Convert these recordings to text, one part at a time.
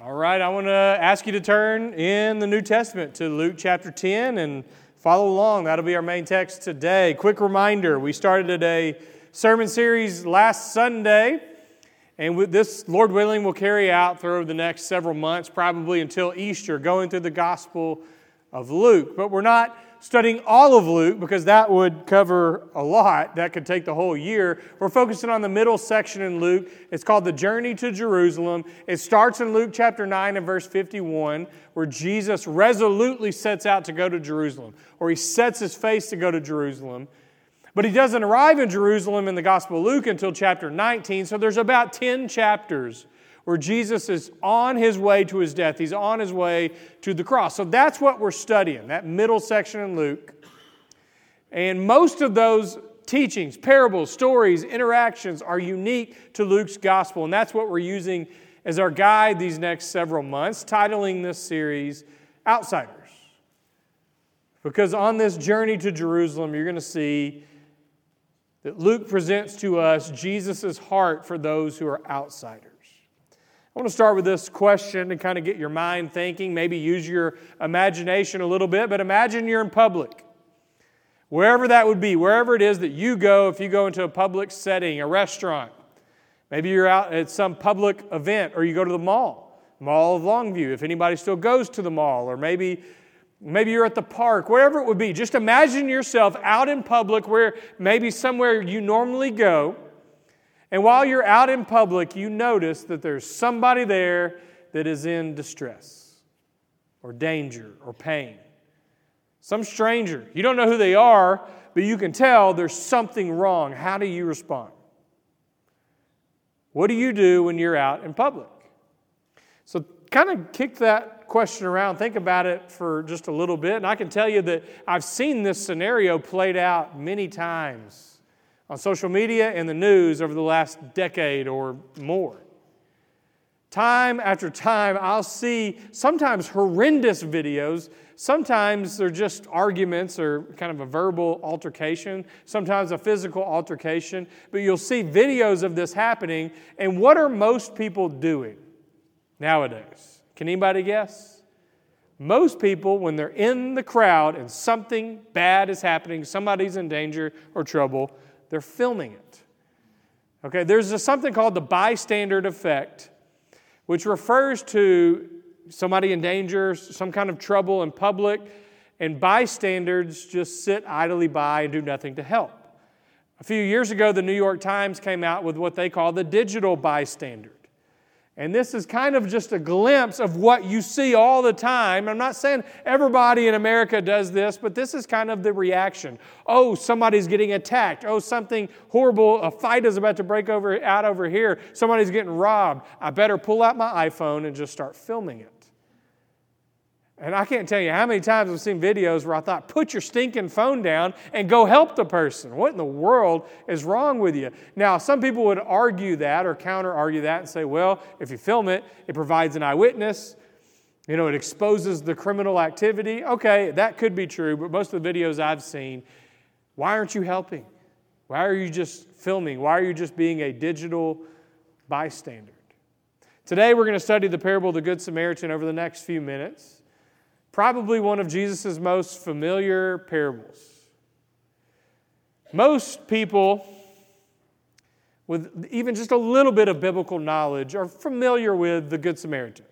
All right, I want to ask you to turn in the New Testament to Luke chapter 10 and follow along. That'll be our main text today. Quick reminder we started a sermon series last Sunday, and with this, Lord willing, will carry out through the next several months, probably until Easter, going through the Gospel of Luke. But we're not studying all of Luke because that would cover a lot. That could take the whole year. We're focusing on the middle section in Luke. It's called the Journey to Jerusalem. It starts in Luke chapter 9 and verse 51, where Jesus resolutely sets out to go to Jerusalem, or he sets his face to go to Jerusalem. But he doesn't arrive in Jerusalem in the Gospel of Luke until chapter 19, so there's about 10 chapters where Jesus is on his way to his death. He's on his way to the cross. So that's what we're studying, that middle section in Luke. And most of those teachings, parables, stories, interactions are unique to Luke's gospel. And that's what we're using as our guide these next several months, titling this series Outsiders. Because on this journey to Jerusalem, you're going to see that Luke presents to us Jesus' heart for those who are outsiders. I want to start with this question to kind of get your mind thinking, maybe use your imagination a little bit, but imagine you're in public. Wherever that would be, wherever it is that you go, if you go into a public setting, a restaurant, maybe you're out at some public event, or you go to the mall, Mall of Longview, if anybody still goes to the mall, or maybe Maybe you're at the park, wherever it would be. Just imagine yourself out in public where maybe somewhere you normally go, and while you're out in public, you notice that there's somebody there that is in distress or danger or pain. Some stranger. You don't know who they are, but you can tell there's something wrong. How do you respond? What do you do when you're out in public? So, kind of kick that question around. Think about it for just a little bit. And I can tell you that I've seen this scenario played out many times on social media and the news over the last decade or more. Time after time, I'll see sometimes horrendous videos. Sometimes they're just arguments or kind of a verbal altercation, sometimes a physical altercation. But you'll see videos of this happening. And what are most people doing nowadays? Can anybody guess? Most people, when they're in the crowd and something bad is happening, somebody's in danger or trouble, they're filming it. Okay, there's a, something called the bystander effect, which refers to somebody in danger, some kind of trouble in public, and bystanders just sit idly by and do nothing to help. A few years ago, the New York Times came out with what they call the digital bystander. And this is kind of just a glimpse of what you see all the time. I'm not saying everybody in America does this, but this is kind of the reaction. Oh, somebody's getting attacked. Oh, something horrible, a fight is about to break over, out over here. Somebody's getting robbed. I better pull out my iPhone and just start filming it. And I can't tell you how many times I've seen videos where I thought, put your stinking phone down and go help the person. What in the world is wrong with you? Now, some people would argue that or counter argue that and say, well, if you film it, it provides an eyewitness. You know, it exposes the criminal activity. Okay, that could be true, but most of the videos I've seen, why aren't you helping? Why are you just filming? Why are you just being a digital bystander? Today, we're going to study the parable of the Good Samaritan over the next few minutes probably one of Jesus' most familiar parables. Most people with even just a little bit of biblical knowledge are familiar with the Good Samaritan.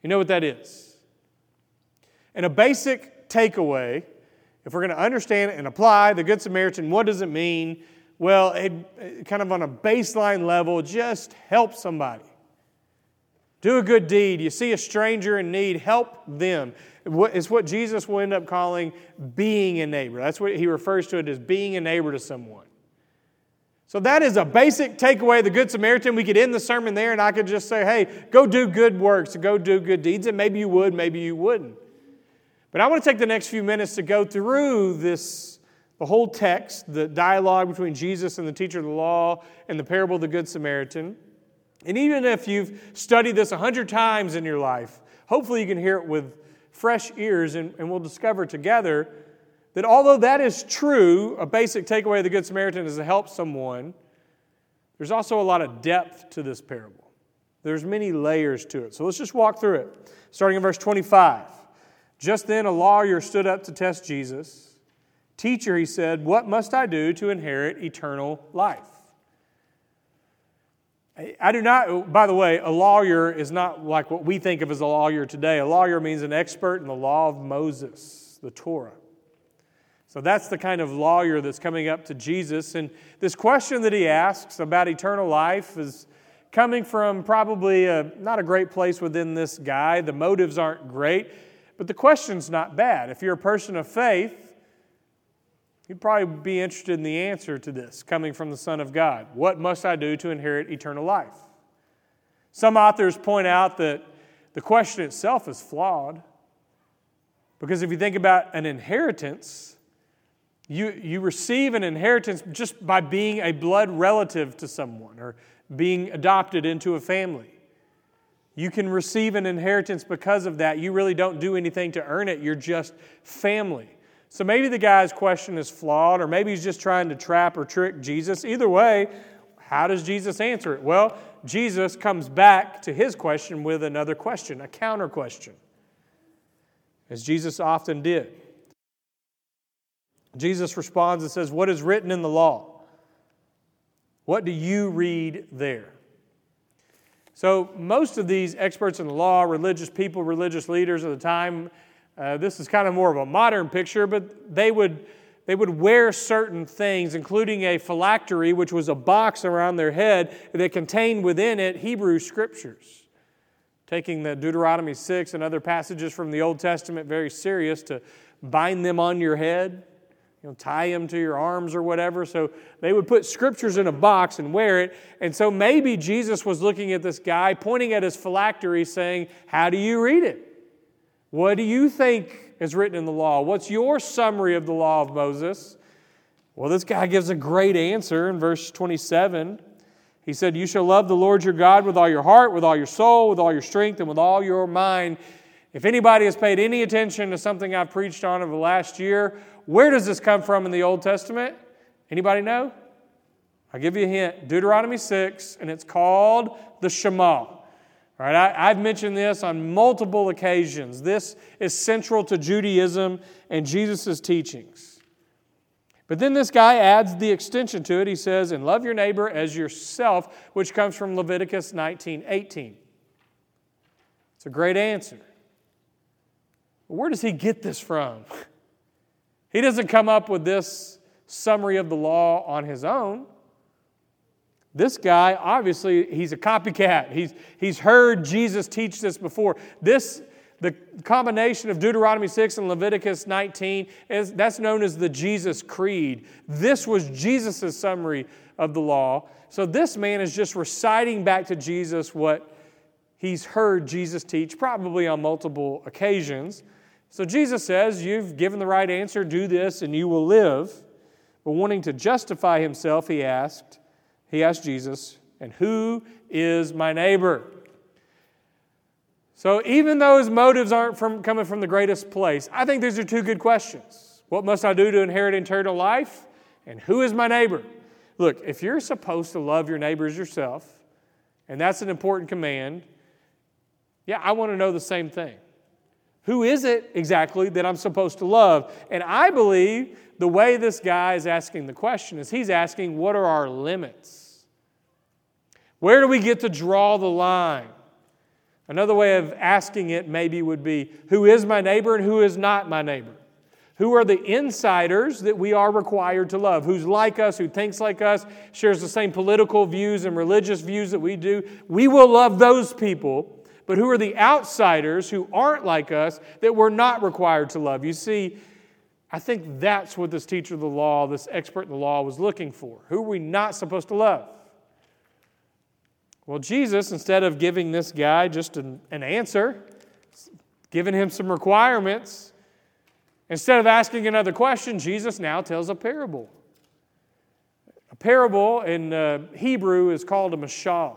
You know what that is? And a basic takeaway, if we're going to understand and apply the Good Samaritan, what does it mean? Well, it, kind of on a baseline level, just help somebody. Do a good deed. You see a stranger in need, help them. It's what Jesus will end up calling being a neighbor. That's what he refers to it as being a neighbor to someone. So that is a basic takeaway of the Good Samaritan. We could end the sermon there and I could just say, hey, go do good works, go do good deeds. And maybe you would, maybe you wouldn't. But I want to take the next few minutes to go through this, the whole text, the dialogue between Jesus and the teacher of the law, and the parable of the Good Samaritan. And even if you've studied this a hundred times in your life, hopefully you can hear it with fresh ears, and, and we'll discover together that although that is true, a basic takeaway of the Good Samaritan is to help someone, there's also a lot of depth to this parable. There's many layers to it. So let's just walk through it. Starting in verse 25. Just then a lawyer stood up to test Jesus. Teacher, he said, What must I do to inherit eternal life? I do not, by the way, a lawyer is not like what we think of as a lawyer today. A lawyer means an expert in the law of Moses, the Torah. So that's the kind of lawyer that's coming up to Jesus. And this question that he asks about eternal life is coming from probably a, not a great place within this guy. The motives aren't great, but the question's not bad. If you're a person of faith, You'd probably be interested in the answer to this coming from the Son of God. What must I do to inherit eternal life? Some authors point out that the question itself is flawed because if you think about an inheritance, you, you receive an inheritance just by being a blood relative to someone or being adopted into a family. You can receive an inheritance because of that. You really don't do anything to earn it, you're just family. So maybe the guy's question is flawed, or maybe he's just trying to trap or trick Jesus. Either way, how does Jesus answer it? Well, Jesus comes back to his question with another question, a counter question, as Jesus often did. Jesus responds and says, What is written in the law? What do you read there? So, most of these experts in the law, religious people, religious leaders of the time, uh, this is kind of more of a modern picture, but they would, they would wear certain things, including a phylactery, which was a box around their head that contained within it Hebrew scriptures. Taking the Deuteronomy 6 and other passages from the Old Testament very serious to bind them on your head, you know, tie them to your arms or whatever. So they would put scriptures in a box and wear it. And so maybe Jesus was looking at this guy, pointing at his phylactery, saying, How do you read it? What do you think is written in the law? What's your summary of the law of Moses? Well, this guy gives a great answer in verse 27. He said, You shall love the Lord your God with all your heart, with all your soul, with all your strength, and with all your mind. If anybody has paid any attention to something I've preached on over the last year, where does this come from in the Old Testament? Anybody know? I'll give you a hint. Deuteronomy 6, and it's called the Shema. All right, I, I've mentioned this on multiple occasions. This is central to Judaism and Jesus' teachings. But then this guy adds the extension to it. He says, and love your neighbor as yourself, which comes from Leviticus 19 18. It's a great answer. Where does he get this from? He doesn't come up with this summary of the law on his own. This guy, obviously, he's a copycat. He's, he's heard Jesus teach this before. This, the combination of Deuteronomy 6 and Leviticus 19, is, that's known as the Jesus Creed. This was Jesus' summary of the law. So this man is just reciting back to Jesus what he's heard Jesus teach, probably on multiple occasions. So Jesus says, You've given the right answer, do this, and you will live. But wanting to justify himself, he asked, he asked Jesus, And who is my neighbor? So, even though his motives aren't from, coming from the greatest place, I think these are two good questions. What must I do to inherit eternal life? And who is my neighbor? Look, if you're supposed to love your neighbors yourself, and that's an important command, yeah, I want to know the same thing. Who is it exactly that I'm supposed to love? And I believe the way this guy is asking the question is he's asking, what are our limits? Where do we get to draw the line? Another way of asking it maybe would be, who is my neighbor and who is not my neighbor? Who are the insiders that we are required to love? Who's like us, who thinks like us, shares the same political views and religious views that we do? We will love those people. But who are the outsiders who aren't like us that we're not required to love? You see, I think that's what this teacher of the law, this expert in the law, was looking for. Who are we not supposed to love? Well, Jesus, instead of giving this guy just an, an answer, giving him some requirements, instead of asking another question, Jesus now tells a parable. A parable in uh, Hebrew is called a mashal.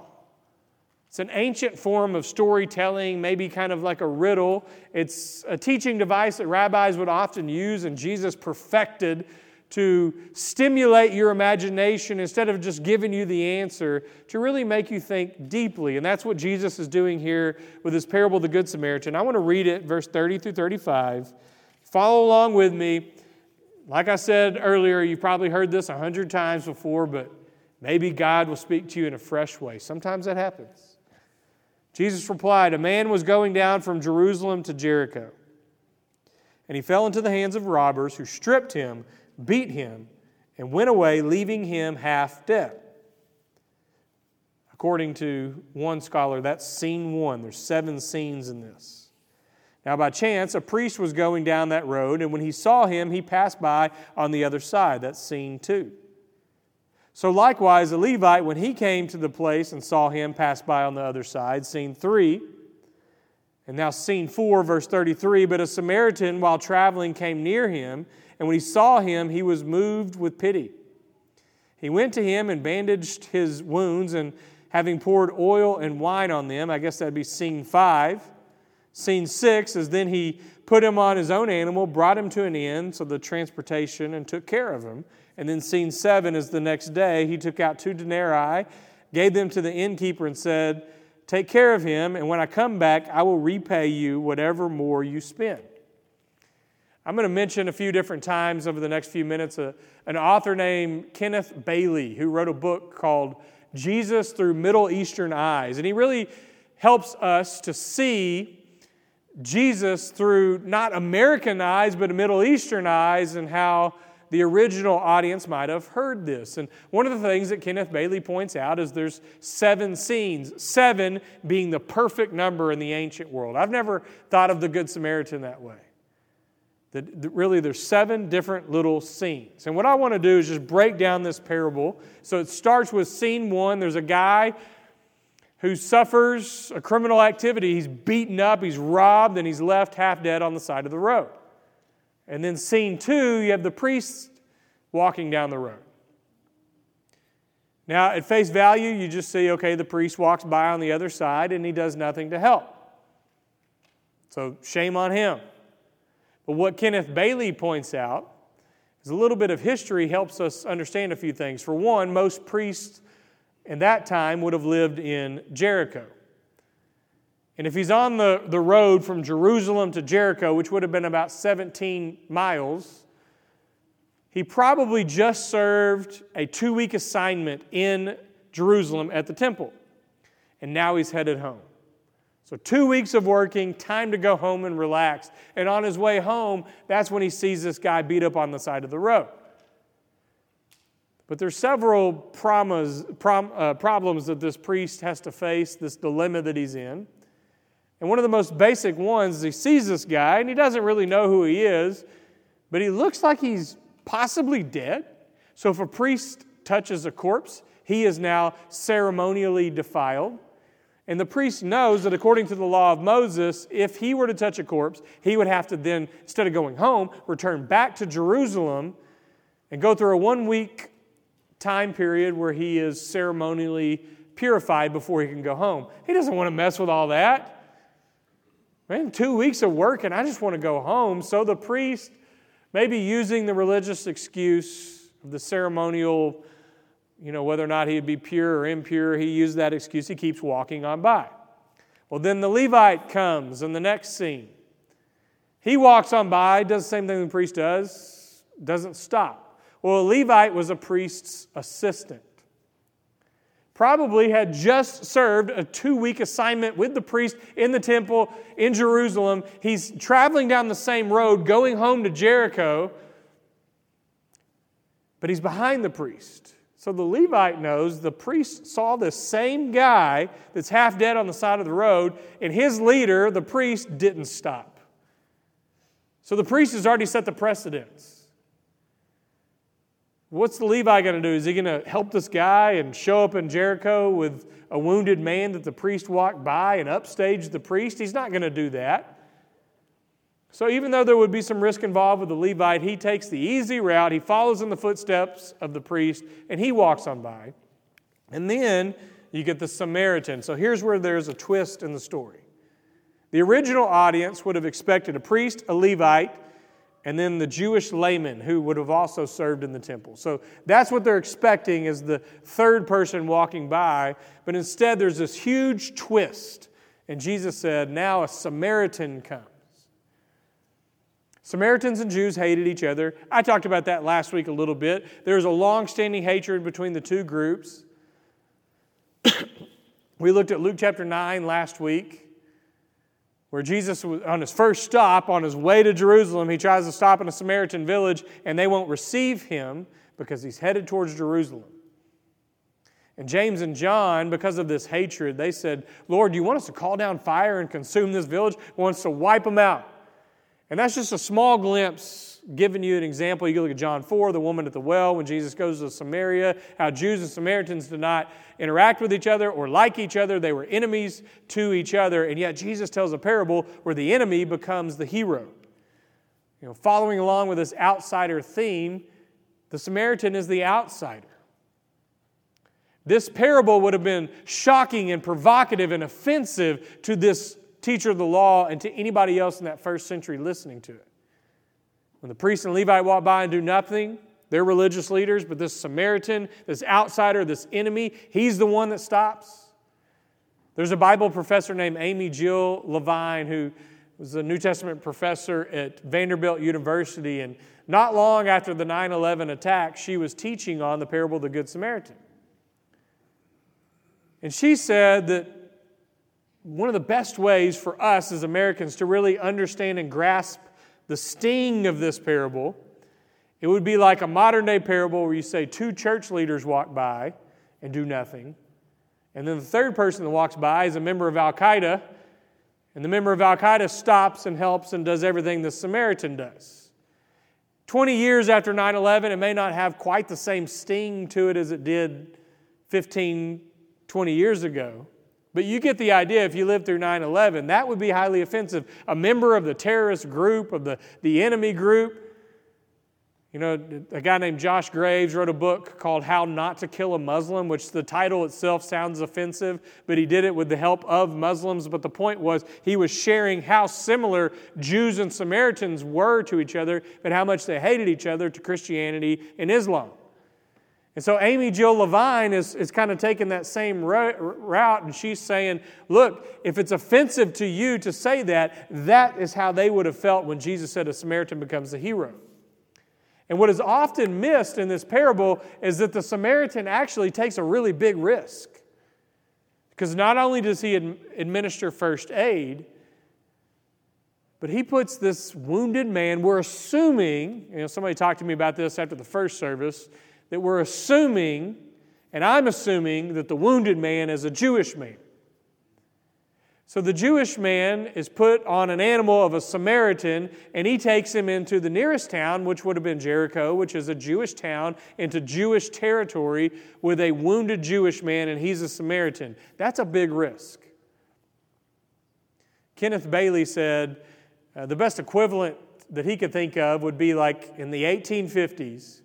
It's an ancient form of storytelling, maybe kind of like a riddle. It's a teaching device that rabbis would often use, and Jesus perfected to stimulate your imagination instead of just giving you the answer, to really make you think deeply. And that's what Jesus is doing here with his parable of the Good Samaritan. I want to read it, verse 30 through 35. Follow along with me. Like I said earlier, you've probably heard this a hundred times before, but maybe God will speak to you in a fresh way. Sometimes that happens. Jesus replied, A man was going down from Jerusalem to Jericho, and he fell into the hands of robbers who stripped him beat him, and went away, leaving him half dead. According to one scholar, that's scene one. There's seven scenes in this. Now, by chance, a priest was going down that road, and when he saw him, he passed by on the other side. That's scene two. So, likewise, a Levite, when he came to the place and saw him, pass by on the other side. Scene three. And now, scene four, verse 33 But a Samaritan, while traveling, came near him and when he saw him, he was moved with pity. He went to him and bandaged his wounds, and having poured oil and wine on them, I guess that'd be scene five. Scene six is then he put him on his own animal, brought him to an inn, so the transportation, and took care of him. And then scene seven is the next day. He took out two denarii, gave them to the innkeeper, and said, Take care of him, and when I come back, I will repay you whatever more you spend. I'm going to mention a few different times over the next few minutes a, an author named Kenneth Bailey who wrote a book called Jesus Through Middle Eastern Eyes. And he really helps us to see Jesus through not American eyes, but Middle Eastern eyes and how the original audience might have heard this. And one of the things that Kenneth Bailey points out is there's seven scenes, seven being the perfect number in the ancient world. I've never thought of the Good Samaritan that way. That, really, there's seven different little scenes. And what I want to do is just break down this parable. So it starts with scene one. There's a guy who suffers a criminal activity. He's beaten up, he's robbed, and he's left half dead on the side of the road. And then scene two, you have the priest walking down the road. Now, at face value, you just see, okay, the priest walks by on the other side and he does nothing to help. So, shame on him. But what Kenneth Bailey points out is a little bit of history helps us understand a few things. For one, most priests in that time would have lived in Jericho. And if he's on the, the road from Jerusalem to Jericho, which would have been about 17 miles, he probably just served a two week assignment in Jerusalem at the temple. And now he's headed home. So, two weeks of working, time to go home and relax. And on his way home, that's when he sees this guy beat up on the side of the road. But there's several promas, prom, uh, problems that this priest has to face, this dilemma that he's in. And one of the most basic ones is he sees this guy and he doesn't really know who he is, but he looks like he's possibly dead. So if a priest touches a corpse, he is now ceremonially defiled. And the priest knows that according to the law of Moses, if he were to touch a corpse, he would have to then, instead of going home, return back to Jerusalem and go through a one week time period where he is ceremonially purified before he can go home. He doesn't want to mess with all that. Man, two weeks of work and I just want to go home. So the priest, maybe using the religious excuse of the ceremonial you know, whether or not he'd be pure or impure, he used that excuse. He keeps walking on by. Well, then the Levite comes in the next scene. He walks on by, does the same thing the priest does, doesn't stop. Well, a Levite was a priest's assistant. Probably had just served a two week assignment with the priest in the temple in Jerusalem. He's traveling down the same road, going home to Jericho, but he's behind the priest. So the Levite knows the priest saw this same guy that's half dead on the side of the road, and his leader, the priest, didn't stop. So the priest has already set the precedence. What's the Levite going to do? Is he going to help this guy and show up in Jericho with a wounded man that the priest walked by and upstage the priest? He's not going to do that. So, even though there would be some risk involved with the Levite, he takes the easy route. He follows in the footsteps of the priest and he walks on by. And then you get the Samaritan. So, here's where there's a twist in the story. The original audience would have expected a priest, a Levite, and then the Jewish layman who would have also served in the temple. So that's what they're expecting is the third person walking by, but instead there's this huge twist. And Jesus said, Now a Samaritan comes. Samaritans and Jews hated each other. I talked about that last week a little bit. There was a long standing hatred between the two groups. we looked at Luke chapter 9 last week where Jesus, was, on his first stop, on his way to Jerusalem, he tries to stop in a Samaritan village and they won't receive him because he's headed towards Jerusalem. And James and John, because of this hatred, they said, Lord, do you want us to call down fire and consume this village? We want us to wipe them out. And that's just a small glimpse giving you an example. You look at John 4, the woman at the well, when Jesus goes to Samaria, how Jews and Samaritans did not interact with each other or like each other. They were enemies to each other. And yet Jesus tells a parable where the enemy becomes the hero. You know, following along with this outsider theme, the Samaritan is the outsider. This parable would have been shocking and provocative and offensive to this teacher of the law and to anybody else in that first century listening to it. When the priest and Levite walk by and do nothing, they're religious leaders, but this Samaritan, this outsider, this enemy, he's the one that stops. There's a Bible professor named Amy Jill Levine who was a New Testament professor at Vanderbilt University. And not long after the 9 11 attack, she was teaching on the parable of the Good Samaritan. And she said that one of the best ways for us as Americans to really understand and grasp the sting of this parable, it would be like a modern day parable where you say two church leaders walk by and do nothing. And then the third person that walks by is a member of Al Qaeda, and the member of Al Qaeda stops and helps and does everything the Samaritan does. 20 years after 9 11, it may not have quite the same sting to it as it did 15, 20 years ago. But you get the idea if you lived through 9 11, that would be highly offensive. A member of the terrorist group, of the, the enemy group. You know, a guy named Josh Graves wrote a book called How Not to Kill a Muslim, which the title itself sounds offensive, but he did it with the help of Muslims. But the point was, he was sharing how similar Jews and Samaritans were to each other, but how much they hated each other to Christianity and Islam. And so Amy Jill Levine is, is kind of taking that same route, and she's saying, Look, if it's offensive to you to say that, that is how they would have felt when Jesus said a Samaritan becomes a hero. And what is often missed in this parable is that the Samaritan actually takes a really big risk. Because not only does he administer first aid, but he puts this wounded man, we're assuming, you know, somebody talked to me about this after the first service that we're assuming, and I'm assuming, that the wounded man is a Jewish man. So the Jewish man is put on an animal of a Samaritan, and he takes him into the nearest town, which would have been Jericho, which is a Jewish town, into Jewish territory with a wounded Jewish man, and he's a Samaritan. That's a big risk. Kenneth Bailey said uh, the best equivalent that he could think of would be like in the 1850s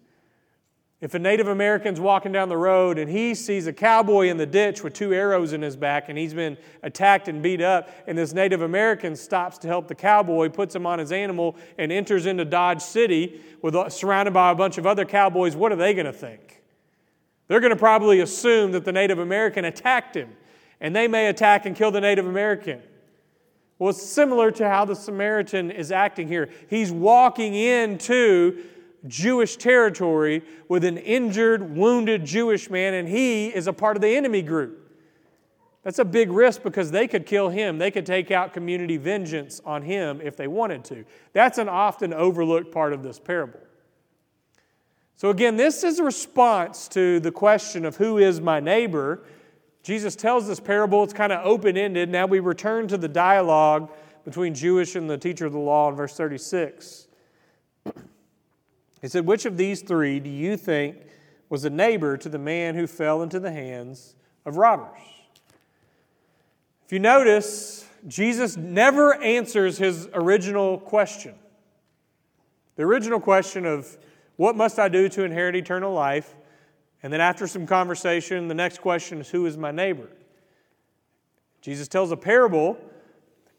if a Native American's walking down the road and he sees a cowboy in the ditch with two arrows in his back and he's been attacked and beat up, and this Native American stops to help the cowboy, puts him on his animal, and enters into Dodge City with, surrounded by a bunch of other cowboys, what are they going to think? They're going to probably assume that the Native American attacked him, and they may attack and kill the Native American. Well, it's similar to how the Samaritan is acting here. He's walking into Jesus territory with an injured, wounded Jewish man, and he is a part of the enemy group. That's a big risk because they could kill him. They could take out community vengeance on him if they wanted to. That's an often overlooked part of this parable. So, again, this is a response to the question of who is my neighbor. Jesus tells this parable, it's kind of open ended. Now we return to the dialogue between Jewish and the teacher of the law in verse 36. He said, Which of these three do you think was a neighbor to the man who fell into the hands of robbers? If you notice, Jesus never answers his original question. The original question of, What must I do to inherit eternal life? And then after some conversation, the next question is, Who is my neighbor? Jesus tells a parable,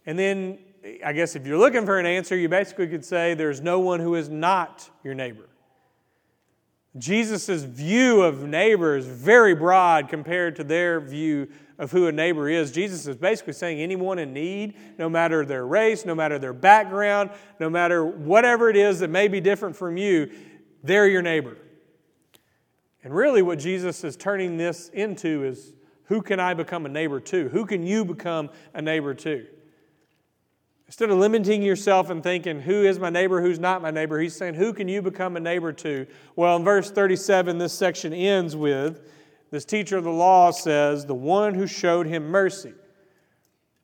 and then I guess if you're looking for an answer, you basically could say there's no one who is not your neighbor. Jesus' view of neighbor is very broad compared to their view of who a neighbor is. Jesus is basically saying anyone in need, no matter their race, no matter their background, no matter whatever it is that may be different from you, they're your neighbor. And really, what Jesus is turning this into is who can I become a neighbor to? Who can you become a neighbor to? Instead of limiting yourself and thinking, who is my neighbor, who's not my neighbor, he's saying, who can you become a neighbor to? Well, in verse 37, this section ends with this teacher of the law says, the one who showed him mercy.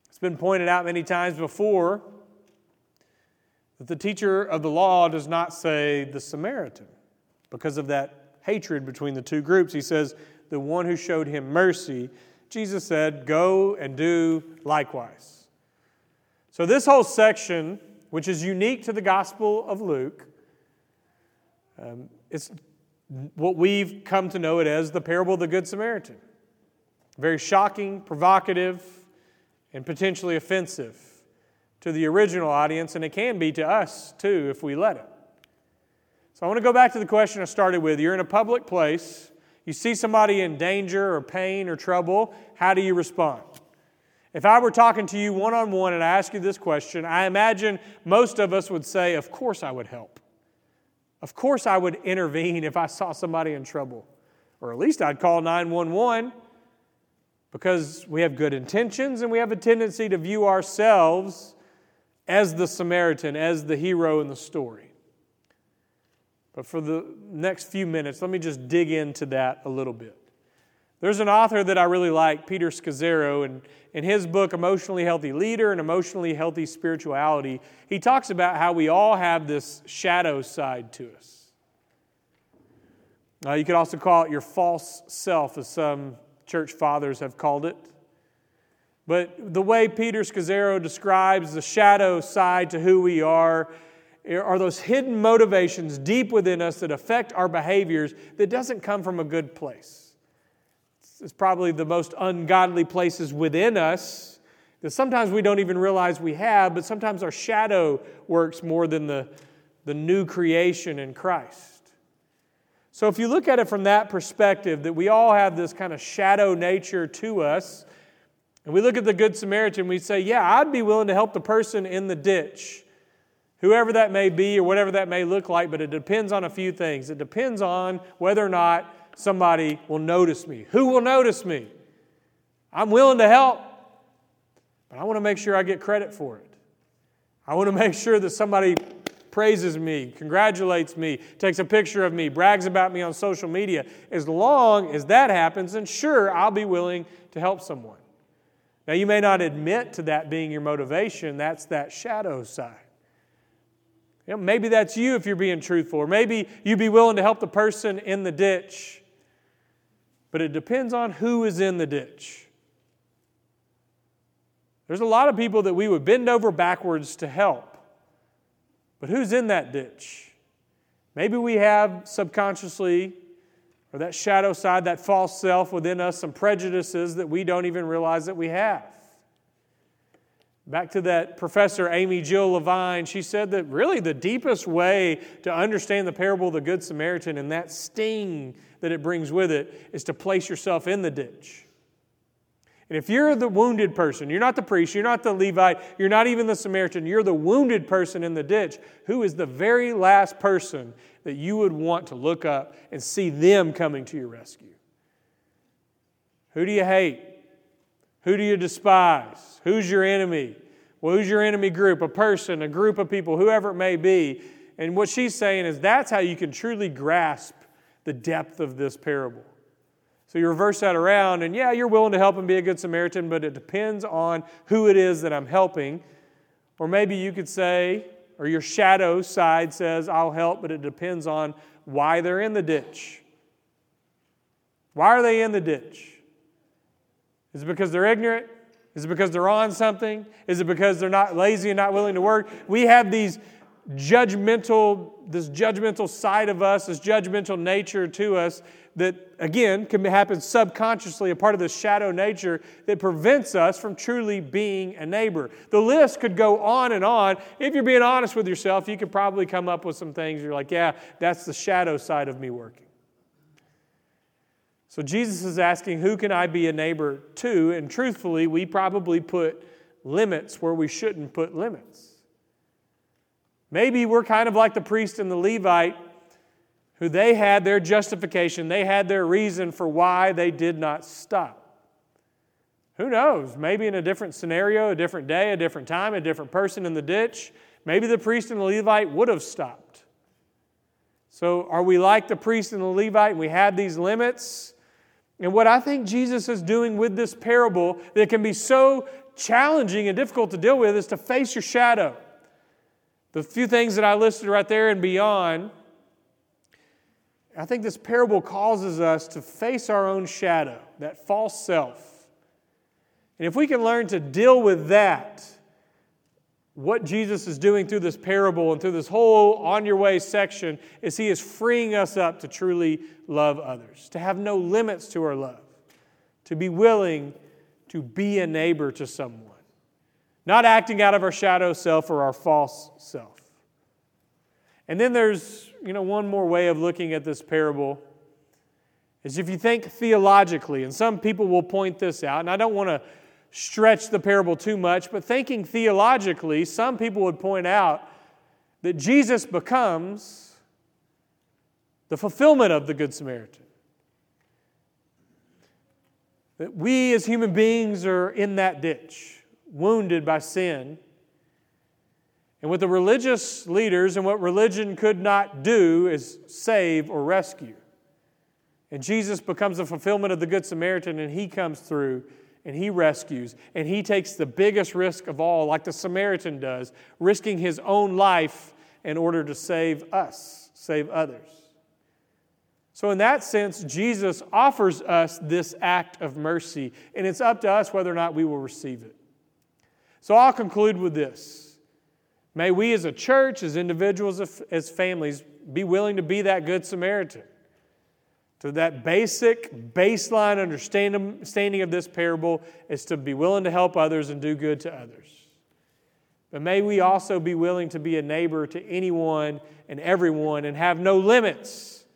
It's been pointed out many times before that the teacher of the law does not say the Samaritan because of that hatred between the two groups. He says, the one who showed him mercy. Jesus said, Go and do likewise. So, this whole section, which is unique to the Gospel of Luke, um, it's what we've come to know it as the parable of the Good Samaritan. Very shocking, provocative, and potentially offensive to the original audience, and it can be to us too if we let it. So I want to go back to the question I started with. You're in a public place, you see somebody in danger or pain or trouble, how do you respond? If I were talking to you one on one and I asked you this question, I imagine most of us would say, Of course I would help. Of course I would intervene if I saw somebody in trouble. Or at least I'd call 911 because we have good intentions and we have a tendency to view ourselves as the Samaritan, as the hero in the story. But for the next few minutes, let me just dig into that a little bit. There's an author that I really like, Peter Scazzero, and in his book, Emotionally Healthy Leader and Emotionally Healthy Spirituality, he talks about how we all have this shadow side to us. Uh, you could also call it your false self, as some church fathers have called it. But the way Peter Scazzero describes the shadow side to who we are are those hidden motivations deep within us that affect our behaviors that doesn't come from a good place. It's probably the most ungodly places within us that sometimes we don't even realize we have, but sometimes our shadow works more than the, the new creation in Christ. So if you look at it from that perspective, that we all have this kind of shadow nature to us, and we look at the Good Samaritan, we say, Yeah, I'd be willing to help the person in the ditch, whoever that may be or whatever that may look like, but it depends on a few things. It depends on whether or not somebody will notice me. Who will notice me? I'm willing to help, but I want to make sure I get credit for it. I want to make sure that somebody praises me, congratulates me, takes a picture of me, brags about me on social media. As long as that happens, then sure, I'll be willing to help someone. Now, you may not admit to that being your motivation, that's that shadow side. You know, maybe that's you if you're being truthful, or maybe you'd be willing to help the person in the ditch but it depends on who is in the ditch. There's a lot of people that we would bend over backwards to help, but who's in that ditch? Maybe we have subconsciously, or that shadow side, that false self within us, some prejudices that we don't even realize that we have. Back to that professor, Amy Jill Levine, she said that really the deepest way to understand the parable of the Good Samaritan and that sting that it brings with it is to place yourself in the ditch. And if you're the wounded person, you're not the priest, you're not the Levite, you're not even the Samaritan, you're the wounded person in the ditch, who is the very last person that you would want to look up and see them coming to your rescue? Who do you hate? Who do you despise? Who's your enemy? Well, who's your enemy group? A person, a group of people, whoever it may be. And what she's saying is that's how you can truly grasp the depth of this parable. So you reverse that around, and yeah, you're willing to help and be a good Samaritan, but it depends on who it is that I'm helping. Or maybe you could say, or your shadow side says, I'll help, but it depends on why they're in the ditch. Why are they in the ditch? Is it because they're ignorant? Is it because they're on something? Is it because they're not lazy and not willing to work? We have these judgmental, this judgmental side of us, this judgmental nature to us that, again, can happen subconsciously, a part of the shadow nature that prevents us from truly being a neighbor. The list could go on and on. If you're being honest with yourself, you could probably come up with some things you're like, yeah, that's the shadow side of me working. So Jesus is asking, who can I be a neighbor to? And truthfully, we probably put limits where we shouldn't put limits. Maybe we're kind of like the priest and the Levite who they had their justification, they had their reason for why they did not stop. Who knows? Maybe in a different scenario, a different day, a different time, a different person in the ditch, maybe the priest and the Levite would have stopped. So, are we like the priest and the Levite we had these limits? And what I think Jesus is doing with this parable that can be so challenging and difficult to deal with is to face your shadow. The few things that I listed right there and beyond I think this parable causes us to face our own shadow, that false self. And if we can learn to deal with that, what Jesus is doing through this parable and through this whole on your way section is he is freeing us up to truly love others, to have no limits to our love, to be willing to be a neighbor to someone, not acting out of our shadow self or our false self. And then there's, you know, one more way of looking at this parable is if you think theologically, and some people will point this out, and I don't want to stretch the parable too much, but thinking theologically, some people would point out that Jesus becomes the fulfillment of the Good Samaritan. That we as human beings are in that ditch, wounded by sin, and what the religious leaders and what religion could not do is save or rescue. And Jesus becomes the fulfillment of the Good Samaritan, and he comes through and he rescues. And he takes the biggest risk of all, like the Samaritan does, risking his own life in order to save us, save others. So, in that sense, Jesus offers us this act of mercy, and it's up to us whether or not we will receive it. So, I'll conclude with this. May we as a church, as individuals, as families, be willing to be that good Samaritan. To that basic, baseline understanding of this parable is to be willing to help others and do good to others. But may we also be willing to be a neighbor to anyone and everyone and have no limits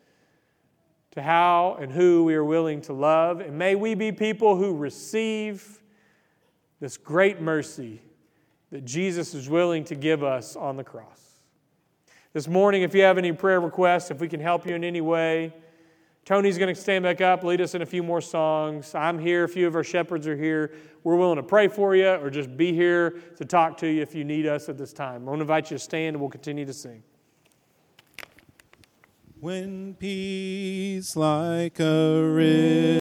to how and who we are willing to love. And may we be people who receive this great mercy that Jesus is willing to give us on the cross. This morning, if you have any prayer requests, if we can help you in any way, Tony's going to stand back up, lead us in a few more songs. I'm here, a few of our shepherds are here. We're willing to pray for you or just be here to talk to you if you need us at this time. I want to invite you to stand and we'll continue to sing. When peace like a river